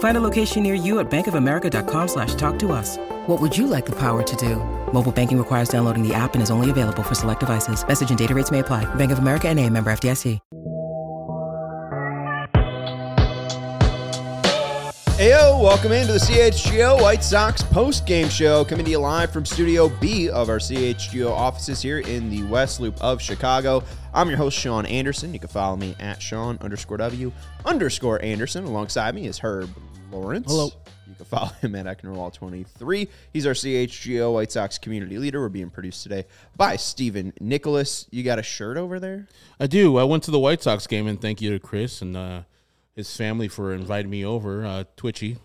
Find a location near you at bankofamerica.com slash talk to us. What would you like the power to do? Mobile banking requires downloading the app and is only available for select devices. Message and data rates may apply. Bank of America and a member FDIC. Heyo, welcome into the CHGO White Sox post game show, coming to you live from Studio B of our CHGO offices here in the West Loop of Chicago. I'm your host, Sean Anderson. You can follow me at Sean underscore W underscore Anderson. Alongside me is Herb Lawrence. Hello. You can follow him at Ecknerwall23. He's our CHGO White Sox community leader. We're being produced today by Stephen Nicholas. You got a shirt over there? I do. I went to the White Sox game, and thank you to Chris and uh, his family for inviting me over. Uh, Twitchy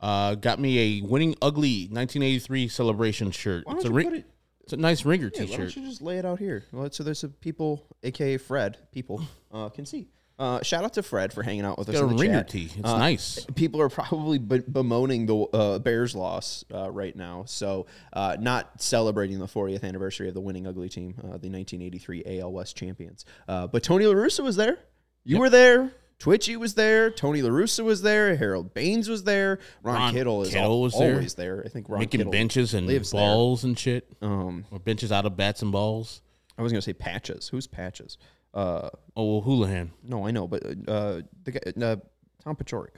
uh, got me a winning ugly 1983 celebration shirt. Why don't a you ring- put it- It's a nice ringer Yeah, T-shirt. Why don't you just lay it out here? Well, so there's some people, aka Fred, people uh, can see. Uh, shout out to Fred for hanging out with us. got in a the ringer chat. tee. It's Uh, nice. People are probably be- bemoaning the uh, Bears loss uh, right now, so uh, not celebrating the 40th anniversary of the winning ugly team, uh, the 1983 AL West champions. Uh, but Tony La Russa was there. You were there. Twitchy was there. Tony La Russa was there. Harold Baines was there. Ron, Ron Kittle is Kittle al- was there. always there. I think Ron Making Kittle benches and lives there. balls and shit, Um, or benches out of bats and balls. I was gonna say patches. Who's patches? Uh, Oh, well, Houlihan. no, I know, but uh, the guy, uh, Tom Paciorek,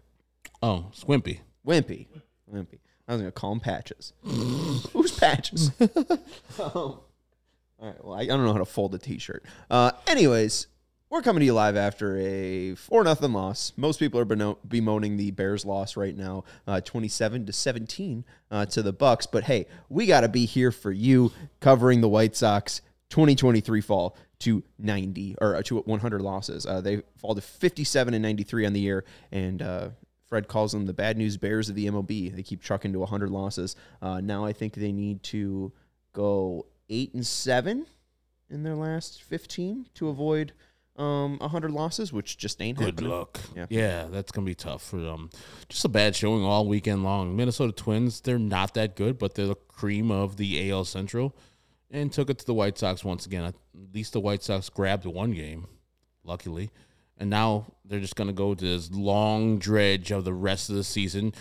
Oh, Squimpy. Wimpy, Wimpy. I was gonna call him patches. Who's patches? Um, all right. Well, I, I don't know how to fold a T-shirt. Uh, anyways, we're coming to you live after a four nothing loss. Most people are beno- bemoaning the Bears loss right now, uh, twenty-seven to seventeen uh, to the Bucks. But hey, we got to be here for you, covering the White Sox 2023 fall to 90 or uh, to 100 losses. Uh, they fall to 57 and 93 on the year, and uh, Fred calls them the bad news bears of the MLB. They keep trucking to 100 losses. Uh, now I think they need to go eight and seven in their last 15 to avoid um, 100 losses, which just ain't Good happening. luck. Yeah. Yeah. that's gonna be tough for them. Just a bad showing all weekend long. Minnesota Twins, they're not that good, but they're the cream of the AL Central, and took it to the White Sox once again. At least the White Sox grabbed one game, luckily, and now they're just gonna go to this long dredge of the rest of the season,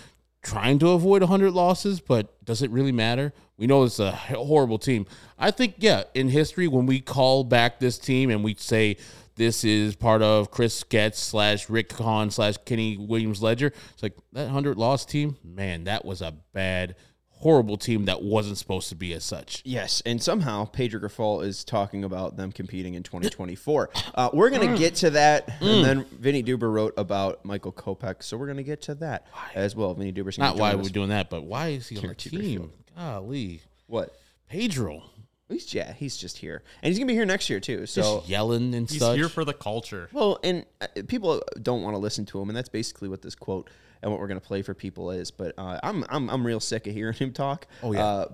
trying to avoid 100 losses. But does it really matter? We know it's a horrible team. I think, yeah, in history, when we call back this team and we say this is part of Chris Getz slash Rick Hahn slash Kenny Williams Ledger. It's like that hundred loss team, man, that was a bad, horrible team that wasn't supposed to be as such. Yes, and somehow Pedro Grifol is talking about them competing in 2024. Uh, we're going to get to that, and then Vinny Duber wrote about Michael Kopech, so we're going to get to that as well. Vinny Duber's Not why we're doing that, but why is he on the Timothy team? Golly, what? Pedro, He's yeah, he's just here, and he's gonna be here next year too. So just yelling and He's such. here for the culture. Well, and uh, people don't want to listen to him, and that's basically what this quote and what we're going to play for people is. But uh, I'm I'm I'm real sick of hearing him talk. Oh, yeah. Uh,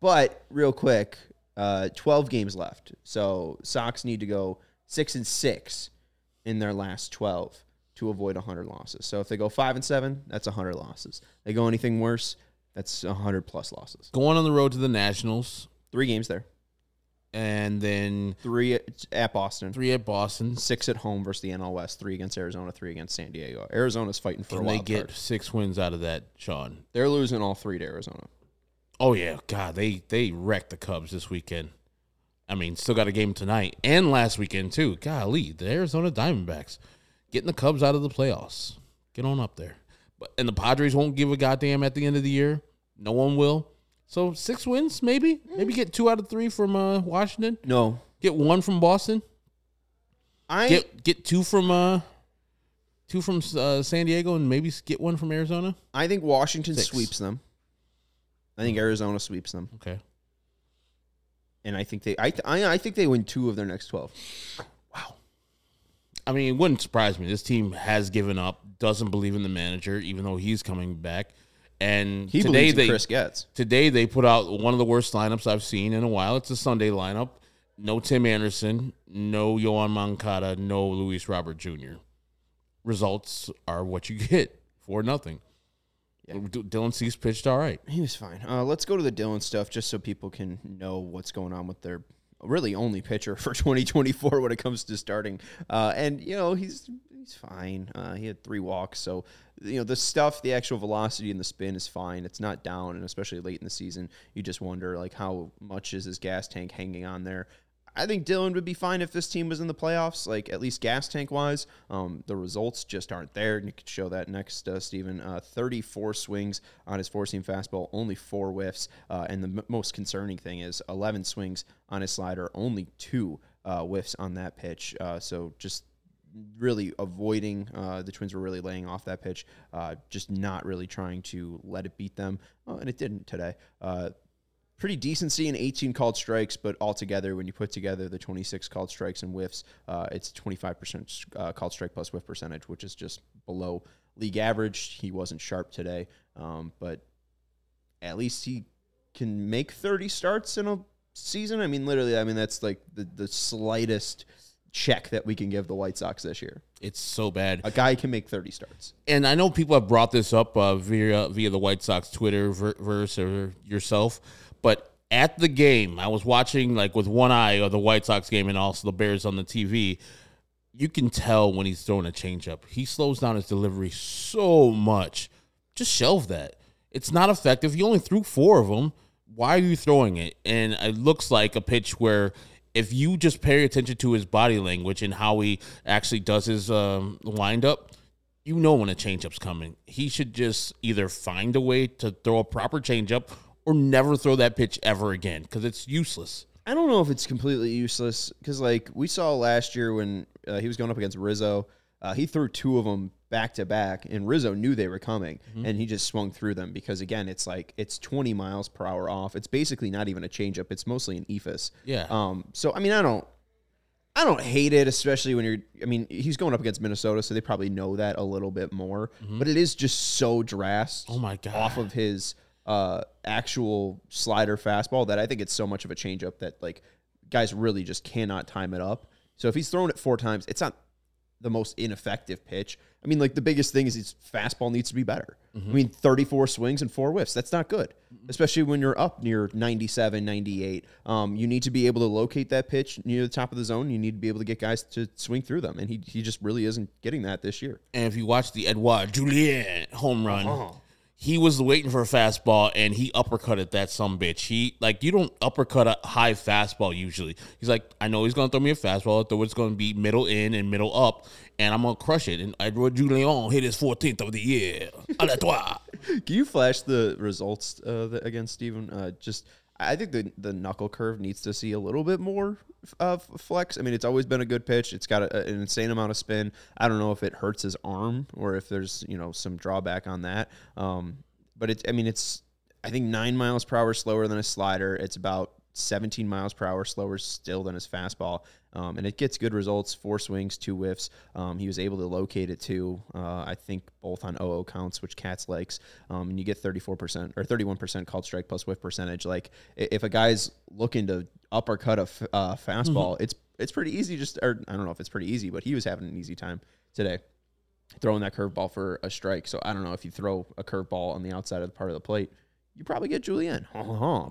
but real quick, uh, 12 games left, so Sox need to go six and six in their last 12 to avoid 100 losses. So if they go five and seven, that's 100 losses. They go anything worse, that's 100 plus losses. Going on the road to the Nationals, Three games there, and then three at, at Boston. three at Boston. Six at home versus the NL West, three against Arizona, three against San Diego. Arizona's fighting for Can a they wild get card. six wins out of that, Sean? They're losing all three to Arizona. Oh yeah, God, they they wrecked the Cubs this weekend. I mean, still got a game tonight and last weekend too. Golly, the Arizona Diamondbacks getting the Cubs out of the playoffs. Get on up there. But and the Padres won't give a goddamn at the end of the year. No one will. So six wins, maybe, maybe get two out of three from uh, Washington. No, Get one from Boston. I Get get two from uh two from uh, San Diego and maybe get one from Arizona. I think Washington Six. sweeps them. I think Arizona sweeps them, Okay. and I think they I th- I, I think they win two of their next twelve. Wow. I mean, it wouldn't surprise me. This team has given up, doesn't believe in the manager, even though he's coming back. And He today they Chris Getz. today they put out one of the worst lineups I've seen in a while. It's a Sunday lineup. No Tim Anderson, no Yoán Moncada, no Luis Robert Jr. Results are what you get for nothing. D- Dylan Cease pitched all right. He was fine. Uh, let's go to the Dylan stuff just so people can know what's going on with their really only pitcher for 2024 when it comes to starting. Uh, and you know he's he's fine. Uh, he had three walks, so you know the stuff, the actual velocity and the spin is fine. It's not down, and especially late in the season, you just wonder like how much is his gas tank hanging on there. I think Dylan would be fine if this team was in the playoffs, like at least gas tank wise. Um, the results just aren't there. And you could show that next, uh, Steven. Uh, 34 swings on his four seam fastball, only four whiffs. Uh, and the m- most concerning thing is 11 swings on his slider, only two uh, whiffs on that pitch. Uh, so just really avoiding uh, the Twins were really laying off that pitch, uh, just not really trying to let it beat them, uh, and it didn't today. Uh, pretty decency in 18 called strikes, but altogether, when you put together the 26 called strikes and whiffs, uh, it's 25% uh, called strike plus whiff percentage, which is just below league average. He wasn't sharp today, um, but at least he can make 30 starts in a season. I mean, literally, I mean, that's like the, the slightest check that we can give the White Sox this year. It's so bad. A guy can make 30 starts. and I know people have brought this up uh, via via the White Sox Twitter verse or yourself, but at the game, I was watching like with one eye of the White Sox game and also the Bears on the TV. You can tell when he's throwing a changeup. He slows down his delivery so much. Just shelve that. It's not effective. He only threw four of them. Why are you throwing it? And it looks like a pitch where if you just pay attention to his body language and how he actually does his um, windup, you know when a changeup's coming. He should just either find a way to throw a proper changeup or never throw that pitch ever again because it's useless. I don't know if it's completely useless because, like, we saw last year when uh, he was going up against Rizzo, uh, he threw two of them back to back, and Rizzo knew they were coming, and he just swung through them because, again, it's like it's 20 miles per hour off. It's basically not even a changeup; it's mostly an eephus. Yeah. Um. So I mean, I don't. I don't hate it, especially when you're. I mean, he's going up against Minnesota, so they probably know that a little bit more. But it is just so drastic. Oh my God. Off of his uh, actual slider fastball that I think it's so much of a changeup that like guys really just cannot time it up. So if he's thrown it four times, it's not the most ineffective pitch. I mean, like the biggest thing is his fastball needs to be better. I mean, 34 swings and four whiffs. That's not good, especially when you're up near 97, 98. Um, you need to be able to locate that pitch near the top of the zone. You need to be able to get guys to swing through them. And he, he just really isn't getting that this year. And if you watch the Edouard Julien home run, he was waiting for a fastball and he uppercutted that some bitch. He like you don't uppercut a high fastball usually. He's like, I know he's gonna throw me a fastball, though it's gonna be middle in and middle up, and I'm gonna crush it. And Edouard Julien hit his 14th of the year. A. Can you flash the results uh, against Steven? Uh, just, I think the the knuckle curve needs to see a little bit more uh, flex. I mean, it's always been a good pitch. It's got a, an insane amount of spin. I don't know if it hurts his arm or if there's you know some drawback on that. Um, but it's, I mean, it's I think nine miles per hour slower than a slider. It's about 17 miles per hour slower still than his fastball. Um, and it gets good results four swings, two whiffs. Um, he was able to locate it too, uh, I think both on OO counts, which Katz likes. Um, and you get 34% or 31% called strike plus whiff percentage. Like if a guy's looking to uppercut a f- uh, fastball, it's it's pretty easy. Just or I don't know if it's pretty easy, but he was having an easy time today throwing that curveball for a strike. So I don't know if you throw a curveball on the outside of the part of the plate, you probably get Julien.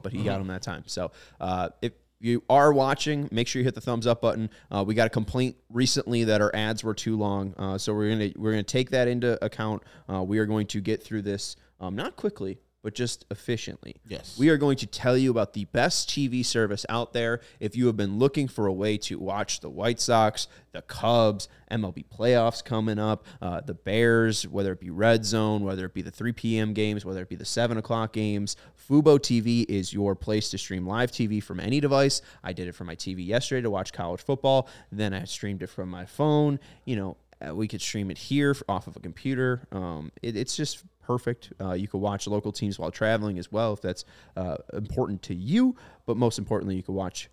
But he got him that time. So uh, if you are watching, make sure you hit the thumbs up button. Uh, we got a complaint recently that our ads were too long, uh, so we're gonna we're gonna take that into account. Uh, we are going to get through this um, not quickly. But just efficiently. Yes. We are going to tell you about the best TV service out there. If you have been looking for a way to watch the White Sox, the Cubs, MLB playoffs coming up, uh, the Bears, whether it be Red Zone, whether it be the 3 p.m. games, whether it be the 7 o'clock games, Fubo TV is your place to stream live TV from any device. I did it from my TV yesterday to watch college football. Then I streamed it from my phone. You know, uh, we could stream it here off of a computer. Um, it, it's just perfect. Uh, you can watch local teams while traveling as well if that's uh, important to you. But most importantly, you can watch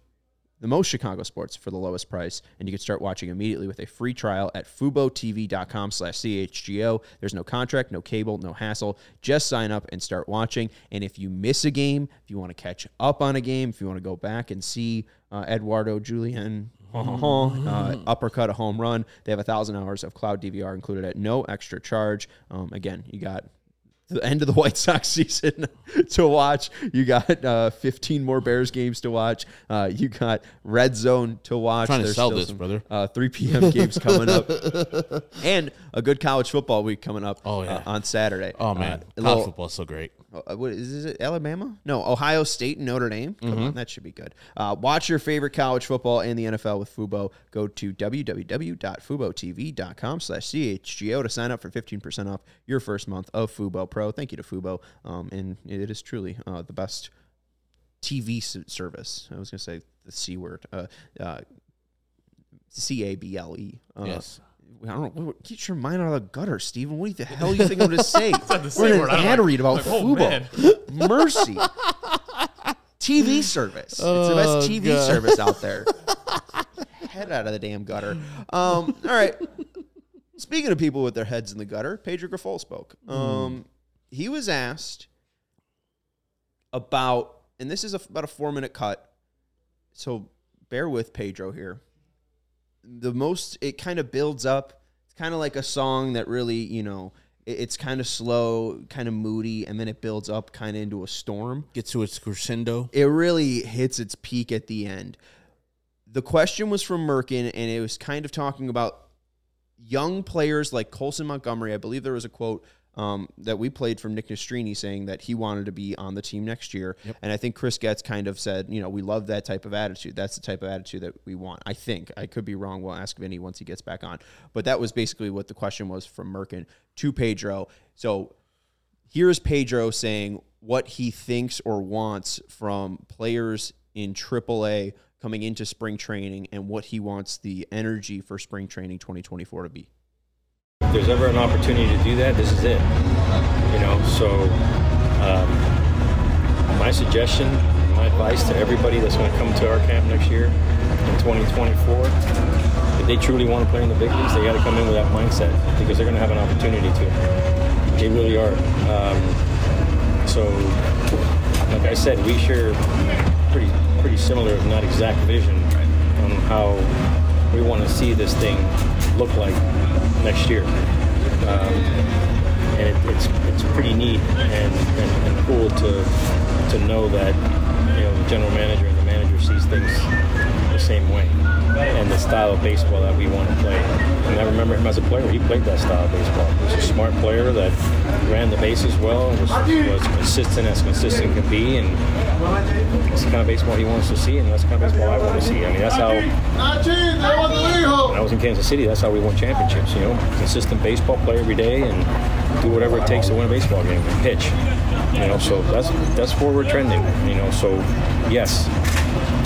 the most Chicago sports for the lowest price, and you can start watching immediately with a free trial at FuboTV.com slash CHGO. There's no contract, no cable, no hassle. Just sign up and start watching. And if you miss a game, if you want to catch up on a game, if you want to go back and see uh, Eduardo Julien uh, uppercut, a home run. They have a thousand hours of cloud DVR included at no extra charge. Um, again, you got the end of the White Sox season to watch. You got uh, 15 more Bears games to watch. Uh, you got Red Zone to watch. Trying to sell this, some, brother. Uh, 3 p.m. games coming up, and a good college football week coming up. Oh, yeah. uh, on Saturday. Oh Uh, man, a college little- football is so great. Uh, what is it? Alabama? No, Ohio State and Notre Dame. Come Mm-hmm. on, that should be good. Uh, watch your favorite college football and the NFL with Fubo. Go to www.fubotv.com/chgo to sign up for 15% off your first month of Fubo Pro. Thank you to Fubo, um, and it is truly uh, the best TV service. I was going to say the c word. Uh, uh, C A B L E. Uh, Yes. I don't know. Get your mind out of the gutter, Steven. What the hell do you think I'm going to say? We're in an ad read about like, oh. Mercy. TV service. It's the best Oh, TV God. service out there. Head out of the damn gutter. Um, all right. Speaking of people with their heads in the gutter, Pedro Grifol spoke. Um, he was asked about, and this is a, about a four minute cut, so bear with Pedro here. The most, it kind of builds up. It's kind of like a song that really, you know, it- it's kind of slow, kind of moody, and then it builds up kind of into a storm Gets to its crescendo. it really hits its peak at the end. The question was from Merkin, and it was kind of talking about young players like Colson Montgomery. I believe there was a quote um, that we played from Nick Nastrini saying that he wanted to be on the team next year. And I think Chris Getz kind of said, you know, we love that type of attitude. That's the type of attitude that we want. I think. I could be wrong. We'll ask Vinny once he gets back on. But that was basically what the question was from Merkin to Pedro. So here's Pedro saying what he thinks or wants from players in AAA coming into spring training and what he wants the energy for spring training 2024 to be. If there's ever an opportunity to do that, this is it. You know, so um, my suggestion, my advice to everybody that's going to come to our camp next year in 2024, if they truly want to play in the big leagues, they got to come in with that mindset because they're going to have an opportunity to. They really are. Um, so, like I said, we share pretty pretty similar, if not exact, vision on how we want to see this thing look like next year. Um, and it, it's it's pretty neat and, and, and cool to to know that you know the general manager and the manager sees things the same way and the style of baseball that we want to play. And I remember him as a player; he played that style of baseball. He was a smart player that ran the bases well, was, was consistent as consistent can be, and that's the kind of baseball he wants to see, and that's the kind of baseball I want to see. I mean, that's how. When I was in Kansas City, that's how we won championships. You know, consistent baseball, play every day, and do whatever it takes to win a baseball game and pitch. You know, so that's that's where we're trending. You know, so yes,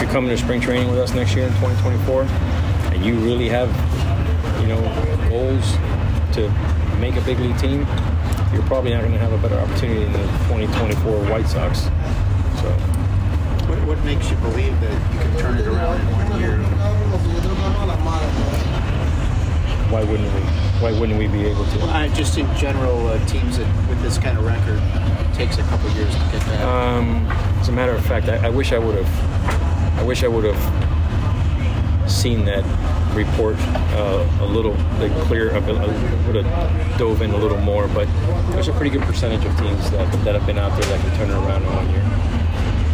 you're coming to spring training with us next year in 2024, and you really have, you know, goals to make a big league team, you're probably not going to have a better opportunity in the 2024 White Sox. So. What, what makes you believe that you can turn it around in one year? Why wouldn't we? Why wouldn't we be able to? Uh, just in general, uh, teams that with this kind of record it takes a couple years to get that. Um, as a matter of fact, I, I wish I would have. I wish I would have seen that report uh, a little like, clear. I would have dove in a little more, but there's a pretty good percentage of teams that, that have been out there that can turn it around in one year.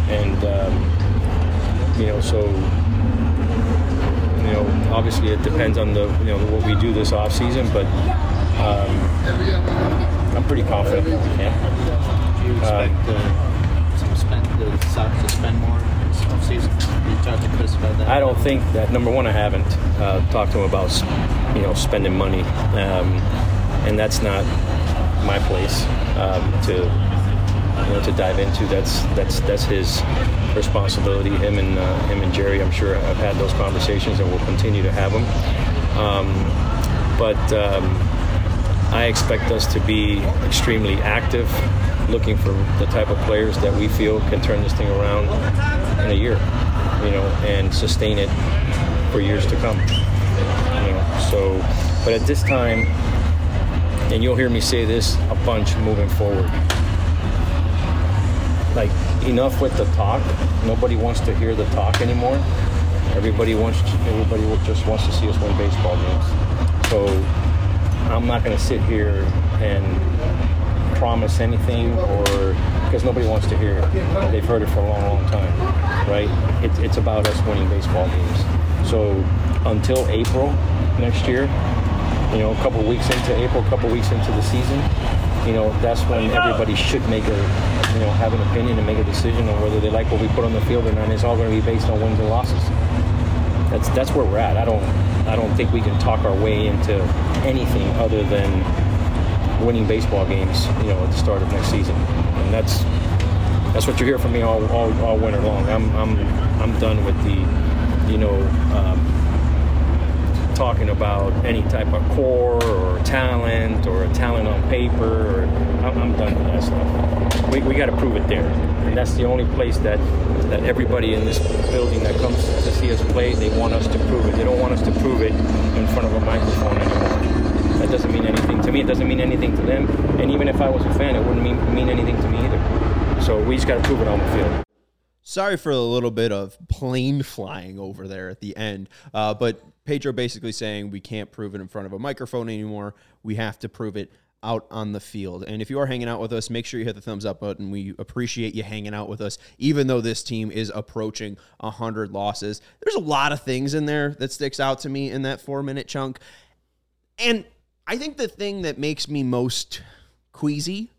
And um, you know, so you know, obviously it depends on the you know what we do this off season, but um, I'm pretty confident. Yeah. Do you expect uh, some spend the Sox to spend more this offseason? You talked to Chris about that. I don't think that number one. I haven't uh, talked to him about you know spending money, um, and that's not my place um, to you know to dive into. That's that's that's his responsibility. Him and uh, him and Jerry. I'm sure have had those conversations and will continue to have them. Um, but um, I expect us to be extremely active, looking for the type of players that we feel can turn this thing around in a year, you know, and sustain it for years to come. You know, so, but at this time, and you'll hear me say this a bunch moving forward. Like enough with the talk. Nobody wants to hear the talk anymore. Everybody wants. Everybody just wants to see us win baseball games. So I'm not going to sit here and promise anything, or because nobody wants to hear it. They've heard it for a long, long time, right? It's it's about us winning baseball games. So until April next year, you know, a couple weeks into April, a couple weeks into the season, you know, that's when everybody should make a, you know, have an opinion and make a decision on whether they like what we put on the field or not. It's all going to be based on wins and losses. That's that's where we're at. I don't I don't think we can talk our way into anything other than winning baseball games, you know, at the start of next season. And that's that's what you hear from me all, all, all winter long. I'm I'm I'm done with the, you know. Um, talking about any type of core or talent or a talent on paper. Or, I'm, I'm done with that stuff. We, we got to prove it there, and that's the only place that that everybody in this building that comes to see us play, they want us to prove it. They don't want us to prove it in front of a microphone anymore. That doesn't mean anything to me. It doesn't mean anything to them. And even if I was a fan, it wouldn't mean, mean anything to me either. So we just got to prove it on the field. Sorry for a little bit of plane flying over there at the end, uh, but Pedro basically saying we can't prove it in front of a microphone anymore. We have to prove it out on the field. And if you are hanging out with us, make sure you hit the thumbs up button. We appreciate you hanging out with us, even though this team is approaching 100 losses. There's a lot of things in there that sticks out to me in that four minute chunk. And I think the thing that makes me most queasy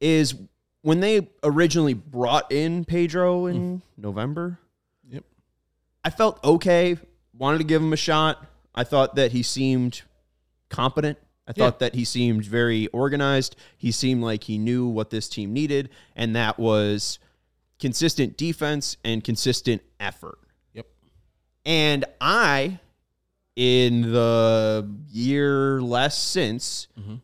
is when they originally brought in Pedro in mm. November. Yep. I felt okay, wanted to give him a shot. I thought that he seemed competent. I Yeah. thought that he seemed very organized. He seemed like he knew what this team needed, and that was consistent defense and consistent effort. Yep. And I, in the year less since, mm-hmm.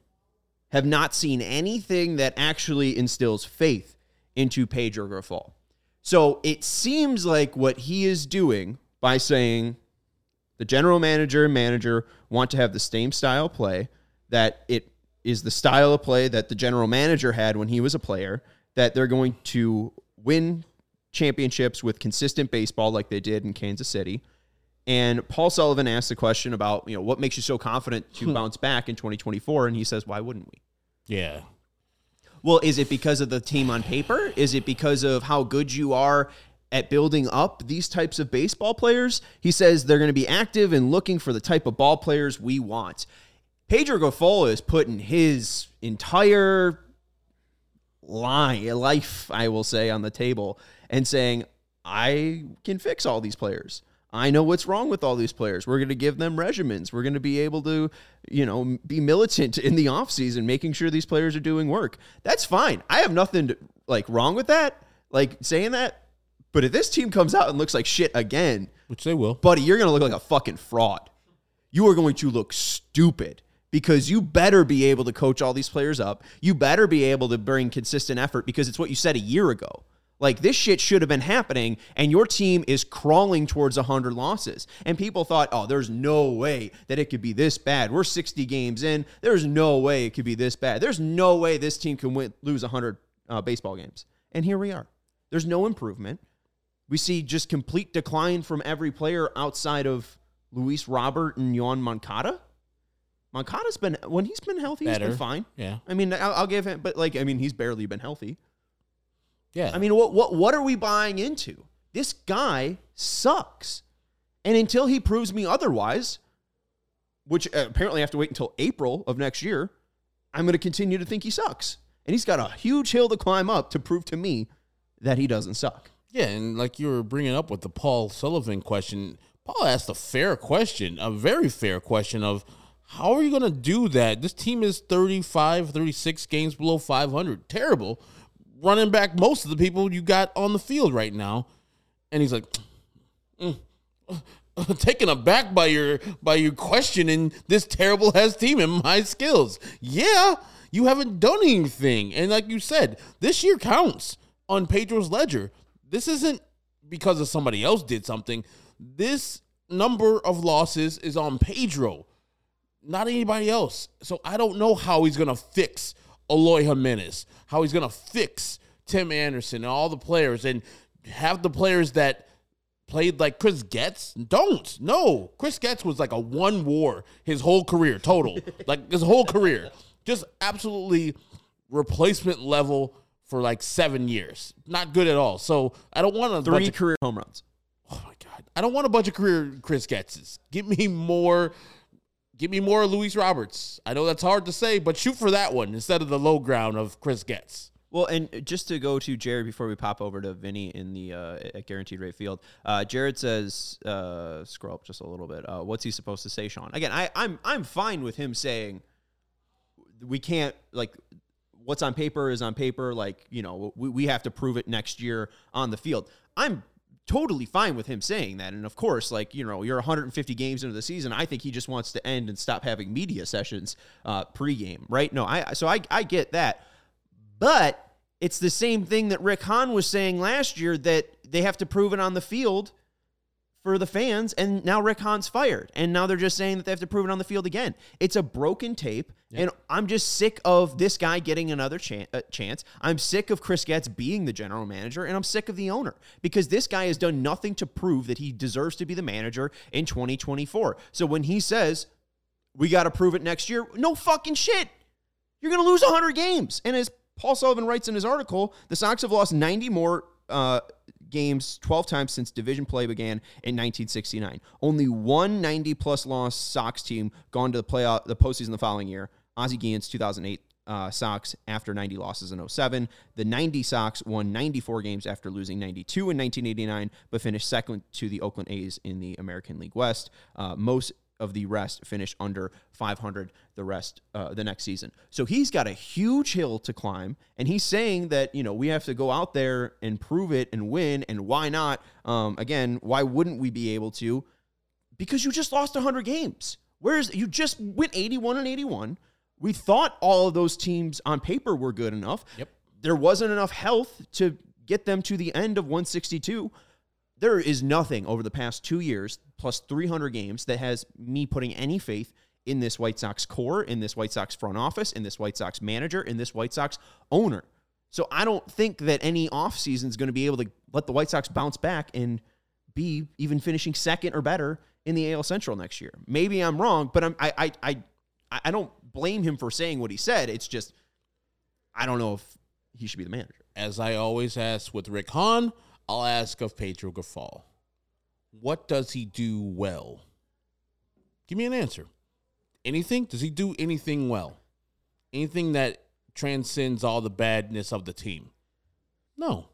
Have not seen anything that actually instills faith into Pedro Grifol. So it seems like what he is doing by saying the general manager and manager want to have the same style play, that it is the style of play that the general manager had when he was a player, that they're going to win championships with consistent baseball like they did in Kansas City. And Paul Sullivan asked the question about, you know, what makes you so confident to hmm. bounce back in 2024? And he says, why wouldn't we? Yeah. Well, is it because of the team on paper? Is it because of how good you are at building up these types of baseball players? He says they're going to be active and looking for the type of ball players we want. Pedro Gafola is putting his entire line, life, I will say, on the table and saying, I can fix all these players. I know what's wrong with all these players. We're going to give them regimens. We're going to be able to, you know, be militant in the offseason, making sure these players are doing work. That's fine. I have nothing to, like wrong with that, like saying that. But if this team comes out and looks like shit again, Which they will. buddy, you're going to look like a fucking fraud. You are going to look stupid because you better be able to coach all these players up. You better be able to bring consistent effort because it's what you said a year ago. Like this shit should have been happening, and your team is crawling towards 100 losses. And people thought, oh, there's no way that it could be this bad. We're 60 games in. There's no way it could be this bad. There's no way this team can win, lose 100 uh, baseball games. And here we are. There's no improvement. We see just complete decline from every player outside of Luis Robert and Yoán Moncada. Moncada's been when he's been healthy, he's been fine. Yeah. I mean, I'll, I'll give him, but like, I mean, he's barely been healthy. Yeah. I mean, what what what are we buying into? This guy sucks, and until he proves me otherwise, which uh, apparently I have to wait until April of next year, I'm going to continue to think he sucks. And he's got a huge hill to climb up to prove to me that he doesn't suck. Yeah, and like you were bringing up with the Paul Sullivan question, Paul asked a fair question, a very fair question of how are you going to do that? This team is 35, 36 games below 500. Terrible. Running back most of the people you got on the field right now. And he's like, mm, uh, taken aback by your by your questioning this terrible has team and my skills. Yeah, you haven't done anything. And like you said, this year counts on Pedro's ledger. This isn't because of somebody else did something. This number of losses is on Pedro, not anybody else. So I don't know how he's gonna fix Eloy Jimenez, how he's gonna fix Tim Anderson and all the players, and have the players that played like Chris Getz. Don't. No. Chris Getz was like a one war his whole career, total. like his whole career. Just absolutely replacement level for like seven years. Not good at all. So I don't want a Three bunch of, career home runs. Oh my god. I don't want a bunch of career Chris Getz's. Give me more give me more Luis Roberts. I know that's hard to say, but shoot for that one instead of the low ground of Chris Getz. Well, and just to go to Jared before we pop over to Vinny in the uh, at Guaranteed Rate Field, uh, Jared says, uh, scroll up just a little bit. Uh, what's he supposed to say, Sean? Again, I, I'm I'm fine with him saying we can't like what's on paper is on paper. Like you know, we, we have to prove it next year on the field. I'm totally fine with him saying that. And of course, like, you know, you're 150 games into the season. I think he just wants to end and stop having media sessions uh, pregame, right? No, I so I, I get that. But it's the same thing that Rick Hahn was saying last year that they have to prove it on the field for the fans, and now Rick Hahn's fired, and now they're just saying that they have to prove it on the field again. It's a broken tape, and I'm just sick of this guy getting another chan- uh, chance. I'm sick of Chris Getz being the general manager, and I'm sick of the owner because this guy has done nothing to prove that he deserves to be the manager in 2024. So when he says we got to prove it next year, no fucking shit. You're going to lose 100 games, and as Paul Sullivan writes in his article, the Sox have lost 90 more uh, games 12 times since division play began in 1969. Only one 90 plus loss Sox team gone to the playoff, the postseason the following year. Ozzie Guillen's 2008 uh, Sox after 90 losses in 07. The 90 Sox won 94 games after losing 92 in 1989, but finished second to the Oakland A's in the American League West. Uh, most of the rest finish under 500 the rest uh, the next season. So he's got a huge hill to climb, and he's saying that you know we have to go out there and prove it and win, and why not? Um, again, why wouldn't we be able to? Because you just lost 100 games. Whereas you just went 81 and 81. We thought all of those teams on paper were good enough. Yep. There wasn't enough health to get them to the end of 162 there is nothing over the past two years plus 300 games that has me putting any faith in this White Sox core, in this White Sox front office, in this White Sox manager, in this White Sox owner. So I don't think that any offseason is going to be able to let the White Sox bounce back and be even finishing second or better in the AL Central next year. Maybe I'm wrong, but I'm, I, I, I, I don't blame him for saying what he said. It's just I don't know if he should be the manager. As I always ask with Rick Hahn, I'll ask of Pedro Gafal. What does he do well? Give me an answer. Anything? Does he do anything well? Anything that transcends all the badness of the team? No.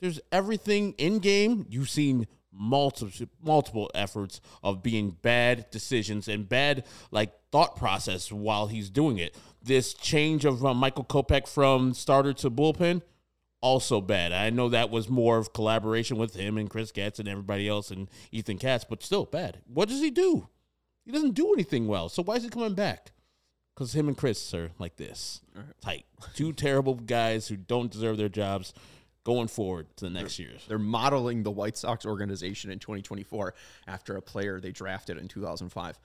There's everything in game. You've seen multiple multiple efforts of being bad decisions and bad like thought process while he's doing it. This change of uh, Michael Kopech from starter to bullpen also bad. I know that was more of collaboration with him and Chris Katz and everybody else and Ethan Katz, but still bad. What does he do? He doesn't do anything well. So why is he coming back? Because him and Chris are like this, tight. Two terrible guys who don't deserve their jobs going forward to the next years. They're modeling the White Sox organization in 2024 after a player they drafted in 2005.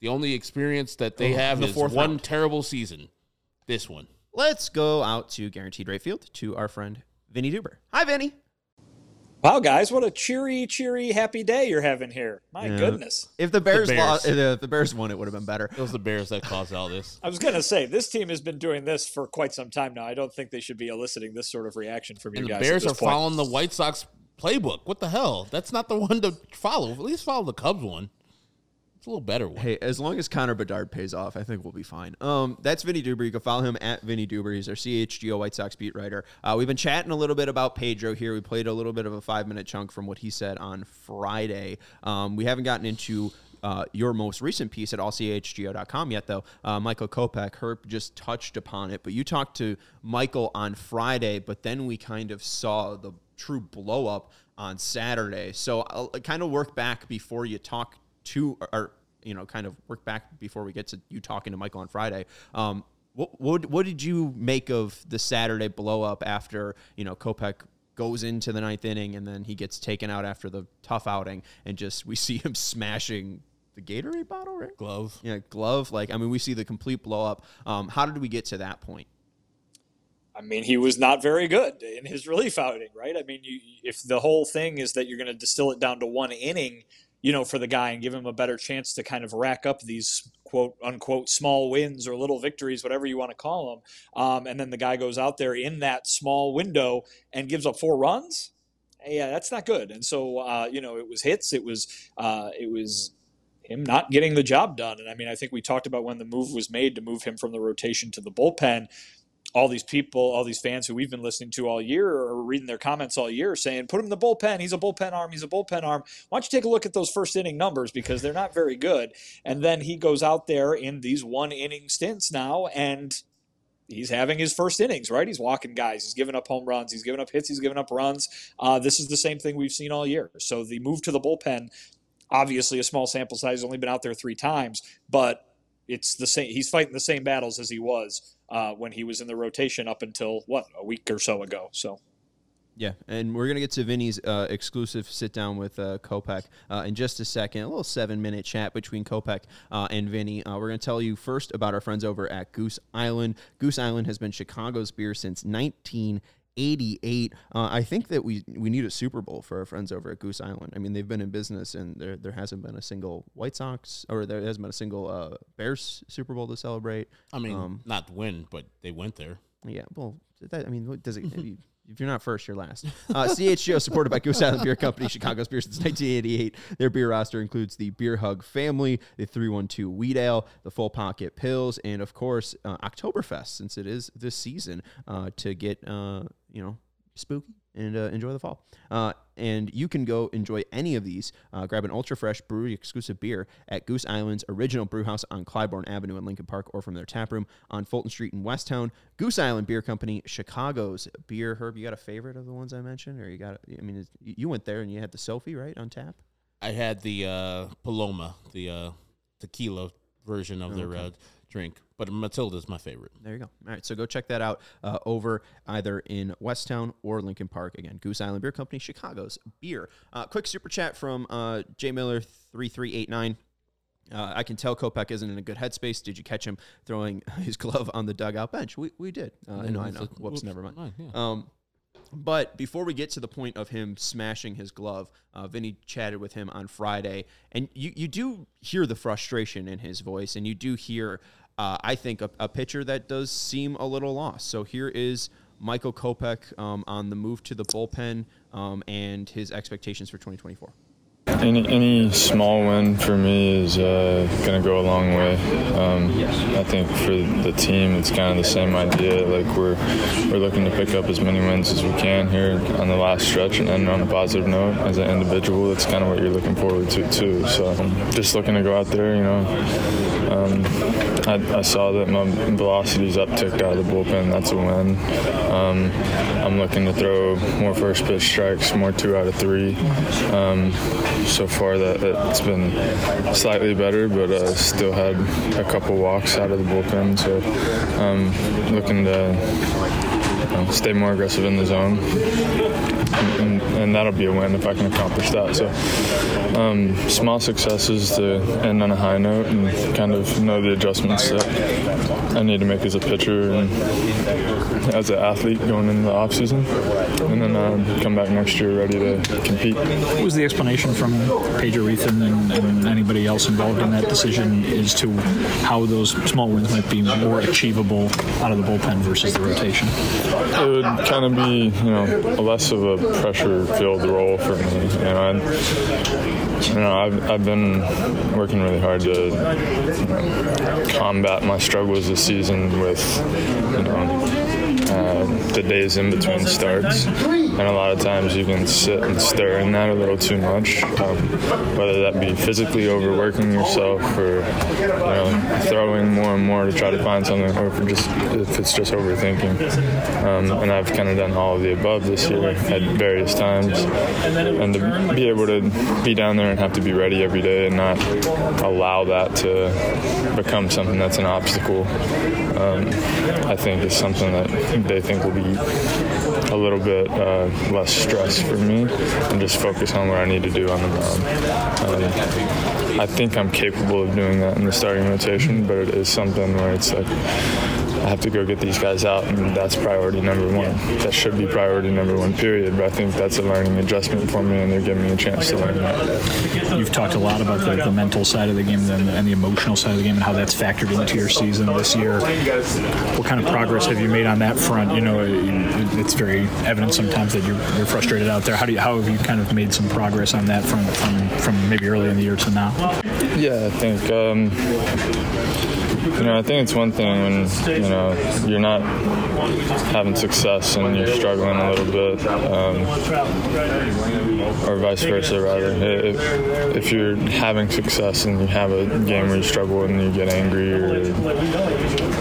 The only experience that they Oh, have the is one round. terrible season. This one. Let's go out to Guaranteed Rate Field to our friend Vinny Duber. Hi, Vinny. Wow, guys, what a cheery, cheery, happy day you're having here. My Yeah. goodness. If the Bears, Bears. lost, if the, Bears won, it would have been better. It was the Bears that caused all this. I was going to say, this team has been doing this for quite some time now. I don't think they should be eliciting this sort of reaction from you And the guys. at Bears this are point. following the White Sox playbook. What the hell? That's not the one to follow. At least follow the Cubs one. It's a little better one. Hey, as long as Connor Bedard pays off, I think we'll be fine. Um, that's Vinny Duber. You can follow him at Vinny Duber. He's our CHGO White Sox beat writer. Uh, we've been chatting a little bit about Pedro here. We played a little bit of a five minute chunk from what he said on Friday. Um, we haven't gotten into uh, your most recent piece at allchgo.com yet, though. Uh, Michael Kopech, Herb just touched upon it, but you talked to Michael on Friday, but then we kind of saw the true blow up on Saturday. So I'll kind of work back before you talk to, or, you know, kind of work back before we get to you talking to Michael on Friday. Um, what, what, what did you make of the Saturday blow up after, you know, Kopech goes into the ninth inning and then he gets taken out after the tough outing and just we see him smashing the Gatorade bottle, right? Glove. Yeah, glove. Like, I mean, we see the complete blow up. Um, how did we get to that point? I mean, he was not very good in his relief outing, right? I mean, you, if the whole thing is that you're going to distill it down to one inning, you know, for the guy and give him a better chance to kind of rack up these quote unquote small wins or little victories, whatever you want to call them, um, and then the guy goes out there in that small window and gives up four runs. Yeah, that's not good. And so, uh, you know, it was hits. It was, uh, it was him not getting the job done. And I mean, I think we talked about when the move was made to move him from the rotation to the bullpen. All these people, all these fans who we've been listening to all year or reading their comments all year saying, put him in the bullpen. He's a bullpen arm. He's a bullpen arm. Why don't you take a look at those first inning numbers because they're not very good. And then he goes out there in these one inning stints now and he's having his first innings, right? He's walking guys. He's giving up home runs. He's giving up hits. He's giving up runs. Uh, this is the same thing we've seen all year. So the move to the bullpen obviously a small sample size, only been out there three times, but it's the same. He's fighting the same battles as he was uh, when he was in the rotation up until what a week or so ago. So. Yeah, and we're gonna get to Vinny's uh, exclusive sit down with uh, Kopech uh, in just a second. A little seven minute chat between Kopech uh, and Vinny. Uh, we're gonna tell you first about our friends over at Goose Island. Goose Island has been Chicago's beer since 19- 88. Uh, I think that we we need a Super Bowl for our friends over at Goose Island. I mean, they've been in business, and there there hasn't been a single White Sox or there hasn't been a single uh, Bears Super Bowl to celebrate. I mean, Um, not win, but they went there. Yeah, well, that, I mean, what does it? If you're not first, you're last. Uh, CHGO, supported by Goose Island Beer Company, Chicago's beer since 1988. Their beer roster includes the Beer Hug family, the 312 Wheat Ale, the Full Pocket Pills, and of course, uh, Oktoberfest, since it is this season, uh, to get, uh, you know, spooky and uh, enjoy the fall. Uh, and you can go enjoy any of these. Uh, grab an ultra fresh brewery exclusive beer at Goose Island's original brew house on Clybourn Avenue in Lincoln Park or from their tap room on Fulton Street in Westtown. Goose Island Beer Company, Chicago's beer. Herb, you got a favorite of the ones I mentioned? Or you got, I mean, you went there and you had the Sofie, right, on tap? I had the uh, Paloma, the uh, tequila version of their uh, drink, but Matilda's my favorite. There you go. All right, so go check that out uh, over either in Westtown or Lincoln Park. Again, Goose Island Beer Company, Chicago's beer. Uh, quick super chat from uh, J Miller three three eight nine. Uh, I can tell Kopech isn't in a good headspace. Did you catch him throwing his glove on the dugout bench? We, we did. Uh, know. I know. Whoops, whoops, never mind. yeah. Um, but before we get to the point of him smashing his glove, uh, Vinny chatted with him on Friday, and you, you do hear the frustration in his voice, and you do hear, uh, I think, a, a pitcher that does seem a little lost. So here is Michael Kopech um, on the move to the bullpen um, and his expectations for 2024. Any any small win for me is uh, going to go a long way. Um, I think for the team, it's kind of the same idea. Like we're we're looking to pick up as many wins as we can here on the last stretch and end on a positive note. As an individual, that's kind of what you're looking forward to too. So um, just looking to go out there, you know. Um, I, I saw that my velocity's upticked out of the bullpen. That's a win. Um, I'm looking to throw more first pitch strikes, more two out of three. So far, that it's been slightly better, but uh, still had a couple walks out of the bullpen. So um, looking to you know, stay more aggressive in the zone. And, and that'll be a win if I can accomplish that. So, um, small successes to end on a high note and kind of know the adjustments that I need to make as a pitcher and as an athlete going into the off season, and then uh, come back next year ready to compete. What was the explanation from Pedro Ethan and, and anybody else involved in that decision as to how those small wins might be more achievable out of the bullpen versus the rotation? It would kind of be, you know, less of a pressure-filled role for me. You know, you know, I've, I've been working really hard to combat my struggles this season with, you know, uh, the days in between starts. And a lot of times you can sit and stir in that a little too much, um, whether that be physically overworking yourself or you know throwing more and more to try to find something, or if, just, if it's just overthinking. Um, and I've kind of done all of the above this year at various times, and to be able to be down there and have to be ready every day and not allow that to become something that's an obstacle, um, I think is something that they think will be a little bit uh, less stress for me and just focus on what I need to do on the mound. Um, I think I'm capable of doing that in the starting rotation, but it is something where it's like I have to go get these guys out, and that's priority number one. That should be priority number one, period. But I think that's a learning adjustment for me, and they're giving me a chance to learn that. You've talked a lot about the, the mental side of the game and, and the emotional side of the game and how that's factored into your season this year. What kind of progress have you made on that front? You know, it's very evident sometimes that you're, you're frustrated out there. How do you, how have you kind of made some progress on that front from, from maybe early in the year to now? Yeah, I think. Um, you know, I think it's one thing when you know you're not having success and you're struggling a little bit, um, or vice versa, rather. If, if, you're having success and you have a game where you struggle and you get angry or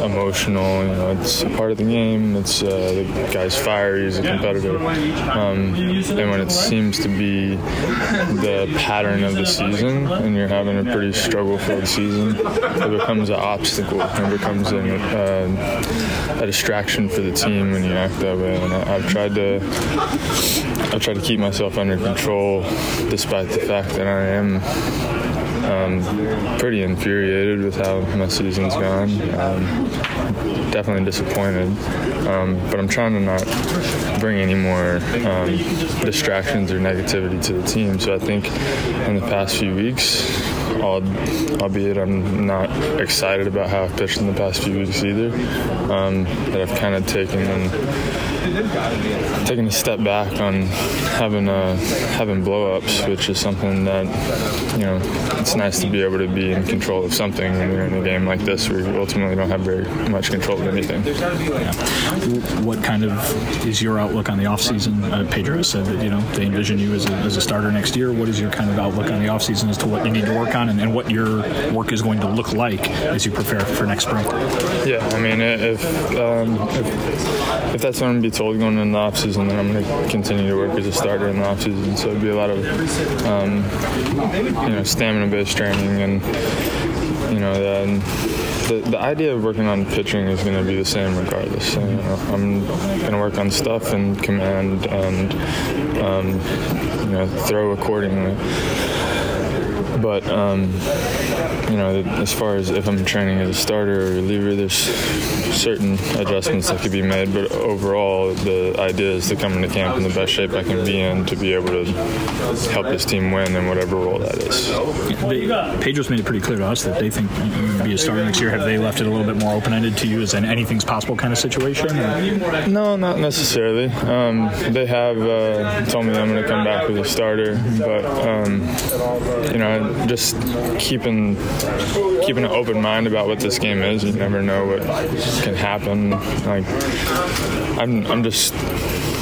emotional, you know, it's a part of the game. It's uh, the guy's fire. He's a competitor, um, and when it seems to be the pattern of the season and you're having a pretty struggle-filled season, it becomes an obstacle. It becomes an, uh, a distraction for the team when you act that way. And I, have tried to, I've tried to keep myself under control, despite the fact that I am um, pretty infuriated with how my season's gone. Um, definitely disappointed, um, but I'm trying to not bring any more um, distractions or negativity to the team. So I think in the past few weeks, albeit I'm not excited about how I've pitched in the past few weeks either, um, that I've kind of taken and taking a step back on having uh, having blowups, which is something that you know it's nice to be able to be in control of something when you're in a game like this, where you ultimately don't have very much control of anything. Yeah. What kind of is your outlook on the offseason? Uh, Pedro said that you know they envision you as a, as a starter next year. What is your kind of outlook on the offseason as to what you need to work on and, and what your work is going to look like as you prepare for next spring? Yeah, I mean, if um, if, if that's going to be told going into the offseason, and then I'm going to continue to work as a starter in the offseason. So it'd be a lot of, um, you know, stamina-based training and, you know, then the, the idea of working on pitching is going to be the same regardless. You know, I'm going to work on stuff and command and, um, you know, throw accordingly. But um, you know, as far as if I'm training as a starter or reliever, there's certain adjustments that could be made. But overall, the idea is to come into camp in the best shape I can be in to be able to help this team win in whatever role that is. They, Pedro's made it pretty clear to us that they think you can be a starter next year. Have they left it a little bit more open-ended to you as an anything's possible kind of situation? Or? No, not necessarily. Um, they have uh, told me I'm going to come back as a starter, but um, you know, just keeping keeping an open mind about what this game is. You never know what can happen. Like I'm, I'm just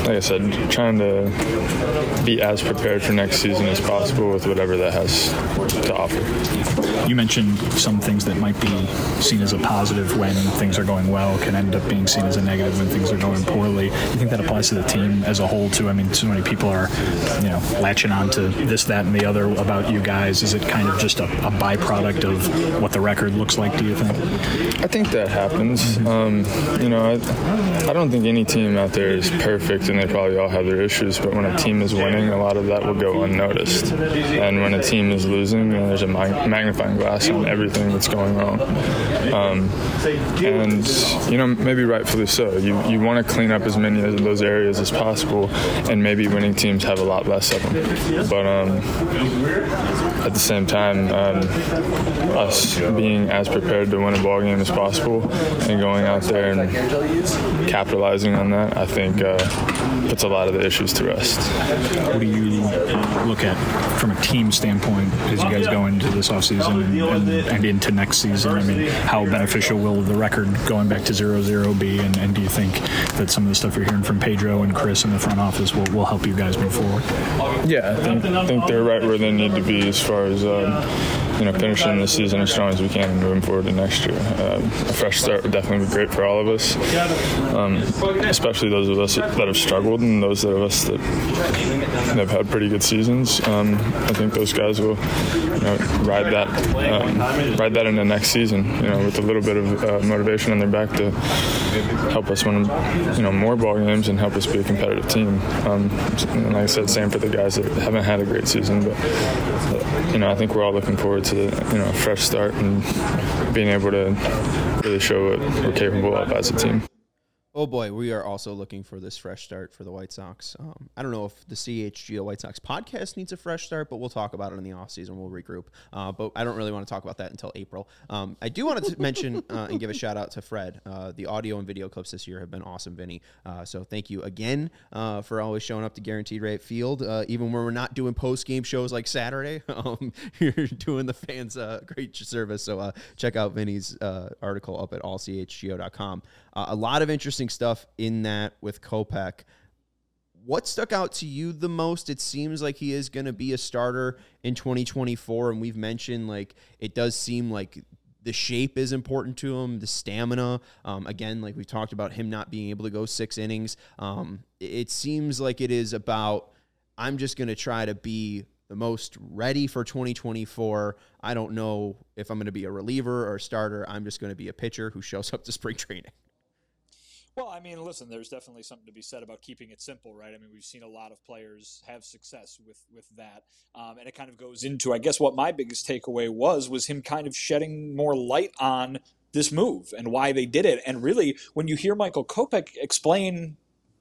like I said, trying to be as prepared for next season as possible with whatever that has to offer. You mentioned some things that might be seen as a positive when things are going well can end up being seen as a negative when things are going poorly. You think that applies to the team as a whole too? I mean, so many people are, you know, latching on to this, that, and the other about you guys. Is it kind of just a, a byproduct of what the record looks like? Do you think? I think that happens. Um, you know, I, I don't think any team out there is perfect, and they probably all have their issues. But when a team is winning, a lot of that will go unnoticed. And when a team is losing, you know, there's a magnifying glass on everything that's going wrong. Um, and you know, maybe rightfully so. You you want to clean up as many of those areas as possible, and maybe winning teams have a lot less of them. But um, at the same time, um, us being as prepared to win a ball game as possible and going out there and capitalizing on that, I think. Uh, puts a lot of the issues to rest. What do you look at from a team standpoint as you guys go into this offseason and, and, and into next season? I mean, how beneficial will the record going back to 0-0 be? And, and do you think that some of the stuff you're hearing from Pedro and Chris in the front office will, will help you guys move forward? Yeah, I think, I think they're right where they need to be as far as um, you know finishing the season as strong as we can and moving forward to next year. Uh, a fresh start would definitely be great for all of us, um, especially those of us that have struggled and those of us that have had pretty good seasons. Um, I think those guys will you know, ride that um, ride that into next season. You know, with a little bit of uh, motivation on their back to help us win you know more ball games and help us be a competitive team. Um, and like I said, same for the guys that haven't had a great season, but you know I think we're all looking forward to you know a fresh start and being able to really show what we're capable of as a team. Oh boy, we are also looking for this fresh start for the White Sox. Um, I don't know if the CHGO White Sox podcast needs a fresh start, but we'll talk about it in the offseason. We'll regroup. Uh, but I don't really want to talk about that until April. Um, I do want to mention uh, and give a shout out to Fred. Uh, the audio and video clips this year have been awesome, Vinny. Uh, so thank you again uh, for always showing up to Guaranteed Rate Field, uh, even when we're not doing post game shows like Saturday. Um, you're doing the fans a great service. So check out Vinny's article up at allchgo.com. a lot of interesting stuff in that with Kopech. What stuck out to you the most? It seems like he is going to be a starter in 2024, and we've mentioned like it does seem like the shape is important to him, the stamina. Um, again, like we talked about him not being able to go six innings. Um, it seems like it is about I'm just going to try to be the most ready for 2024. I don't know if I'm going to be a reliever or a starter. I'm just going to be a pitcher who shows up to spring training. Well, I mean, listen, there's definitely something to be said about keeping it simple, right? I mean, we've seen a lot of players have success with with that, um, and it kind of goes into, I guess, what my biggest takeaway was was him kind of shedding more light on this move and why they did it. And really, when you hear Michael Kopech explain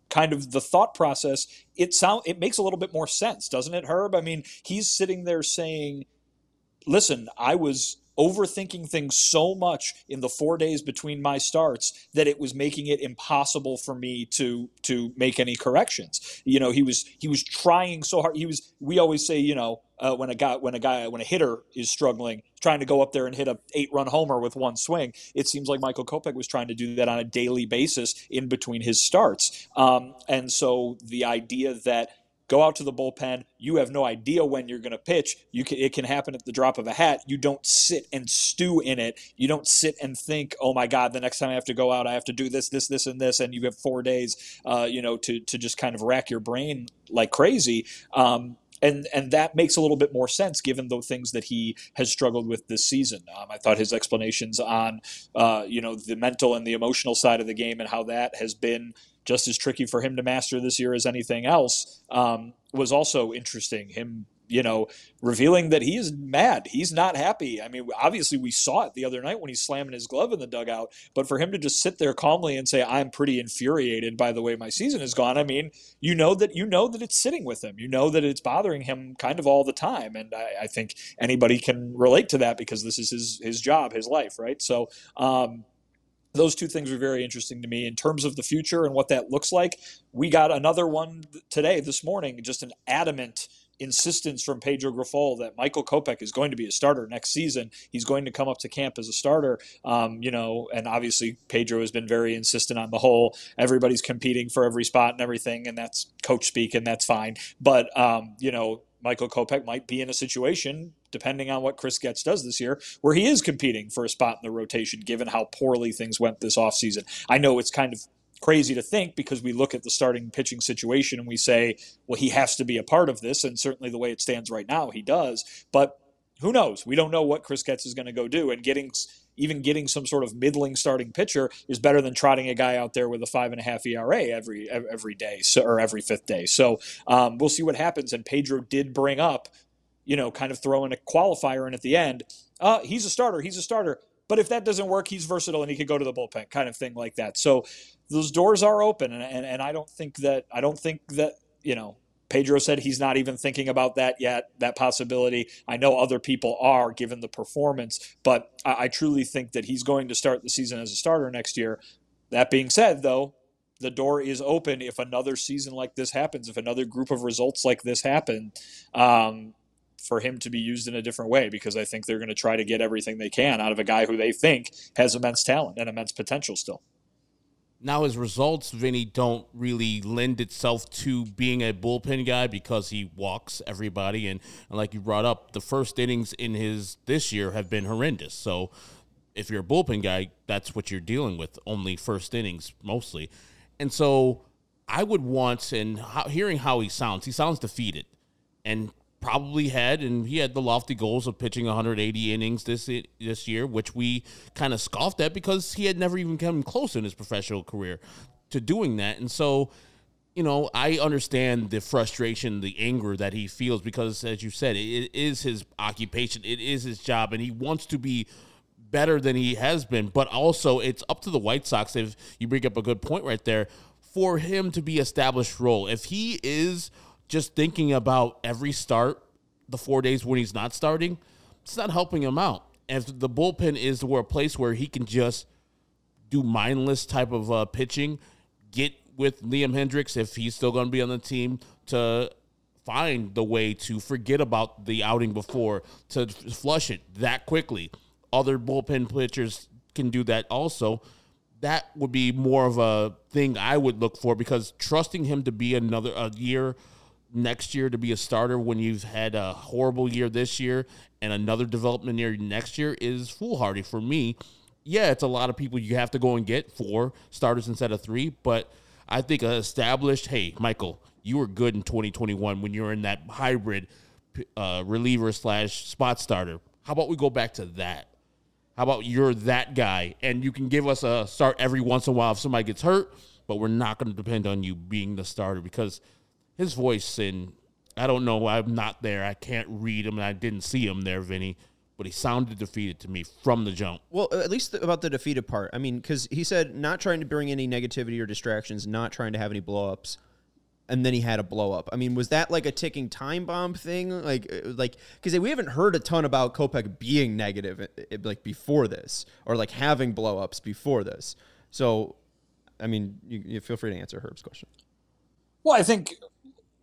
kind of the thought process, it sound it makes a little bit more sense, doesn't it, Herb? I mean, he's sitting there saying, "Listen, I was." Overthinking things so much in the four days between my starts that it was making it impossible for me to to make any corrections. You know, he was he was trying so hard. He was. We always say, you know, uh, when a guy when a guy when a hitter is struggling, trying to go up there and hit a eight run homer with one swing. It seems like Michael Kopech was trying to do that on a daily basis in between his starts. Um, and so the idea that Go out to the bullpen. You have no idea when you're going to pitch. You can, it can happen at the drop of a hat. You don't sit and stew in it. You don't sit and think, oh my God, the next time I have to go out, I have to do this, this, this, and this, and you have four days, uh, you know, to to just kind of rack your brain like crazy. Um, and and that makes a little bit more sense given the things that he has struggled with this season. Um, I thought his explanations on uh, you know the mental and the emotional side of the game and how that has been just as tricky for him to master this year as anything else um, was also interesting. Him, you know, revealing that he is mad. He's not happy. I mean, obviously we saw it the other night when he's slamming his glove in the dugout. But for him to just sit there calmly and say, "I'm pretty infuriated by the way my season has gone," I mean, you know that you know that it's sitting with him. You know that it's bothering him kind of all the time. And I, I think anybody can relate to that because this is his his job, his life, right? So. Um, those two things are very interesting to me in terms of the future and what that looks like. We got another one today, this morning, just an adamant insistence from Pedro Grifol that Michael Kopech is going to be a starter next season. He's going to come up to camp as a starter. Um, you know, and obviously Pedro has been very insistent on the whole. Everybody's competing for every spot and everything, and that's coach speak, and that's fine. But um, you know, Michael Kopech might be in a situation, depending on what Chris Getz does this year, where he is competing for a spot in the rotation, given how poorly things went this offseason. I know it's kind of crazy to think because we look at the starting pitching situation and we say, well, he has to be a part of this. And certainly the way it stands right now, he does. But who knows? We don't know what Chris Getz is going to go do. And getting even getting some sort of middling starting pitcher is better than trotting a guy out there with a five and a half ERA every every day, so, or every fifth day. So um, we'll see what happens. And Pedro did bring up, you know, kind of throwing a qualifier in at the end. Uh, he's a starter. He's a starter. But if that doesn't work, he's versatile and he could go to the bullpen, kind of thing like that. So those doors are open, and, and, and I don't think that I don't think that you know Pedro said he's not even thinking about that yet, that possibility. I know other people are, given the performance, but I, I, truly think that he's going to start the season as a starter next year. That being said, though, the door is open if another season like this happens, if another group of results like this happen, um, for him to be used in a different way because I think they're going to try to get everything they can out of a guy who they think has immense talent and immense potential still. Now his results, Vinny, don't really lend itself to being a bullpen guy because he walks everybody, and, and like you brought up, the first innings in his this year have been horrendous. So if you're a bullpen guy, that's what you're dealing with, only first innings mostly. And so I would want, and hearing how he sounds, he sounds defeated, and probably had, and he had the lofty goals of pitching 180 innings this this year, which we kind of scoffed at because he had never even come close in his professional career to doing that. And so, you know, I understand the frustration, the anger that he feels because, as you said, it is his occupation, it is his job, and he wants to be better than he has been. But also, it's up to the White Sox. If you bring up a good point right there, for him to be established role. If he is just thinking about every start, the four days when he's not starting, it's not helping him out. If the bullpen is where a place where he can just do mindless type of uh, pitching, get with Liam Hendriks if he's still going to be on the team to find the way to forget about the outing before to flush it that quickly. Other bullpen pitchers can do that also. That would be more of a thing I would look for because trusting him to be another a year next year to be a starter when you've had a horrible year this year and another development year next year is foolhardy for me. Yeah, it's a lot of people you have to go and get four starters instead of three, but I think established, hey, Michael, you were good in 2021 when you were in that hybrid uh, reliever slash spot starter. How about we go back to that? How about you're that guy and you can give us a start every once in a while if somebody gets hurt, but we're not going to depend on you being the starter because – his voice and I don't know. I'm not there. I can't read him, and I didn't see him there, Vinny. But he sounded defeated to me from the jump. Well, at least about the defeated part. I mean, because he said not trying to bring any negativity or distractions, not trying to have any blowups, and then he had a blow up. I mean, was that like a ticking time bomb thing? Like, uh, like because we haven't heard a ton about Kopech being negative uh, uh, like before this, or like having blow ups before this. So, I mean, you, you feel free to answer Herb's question. Well, I think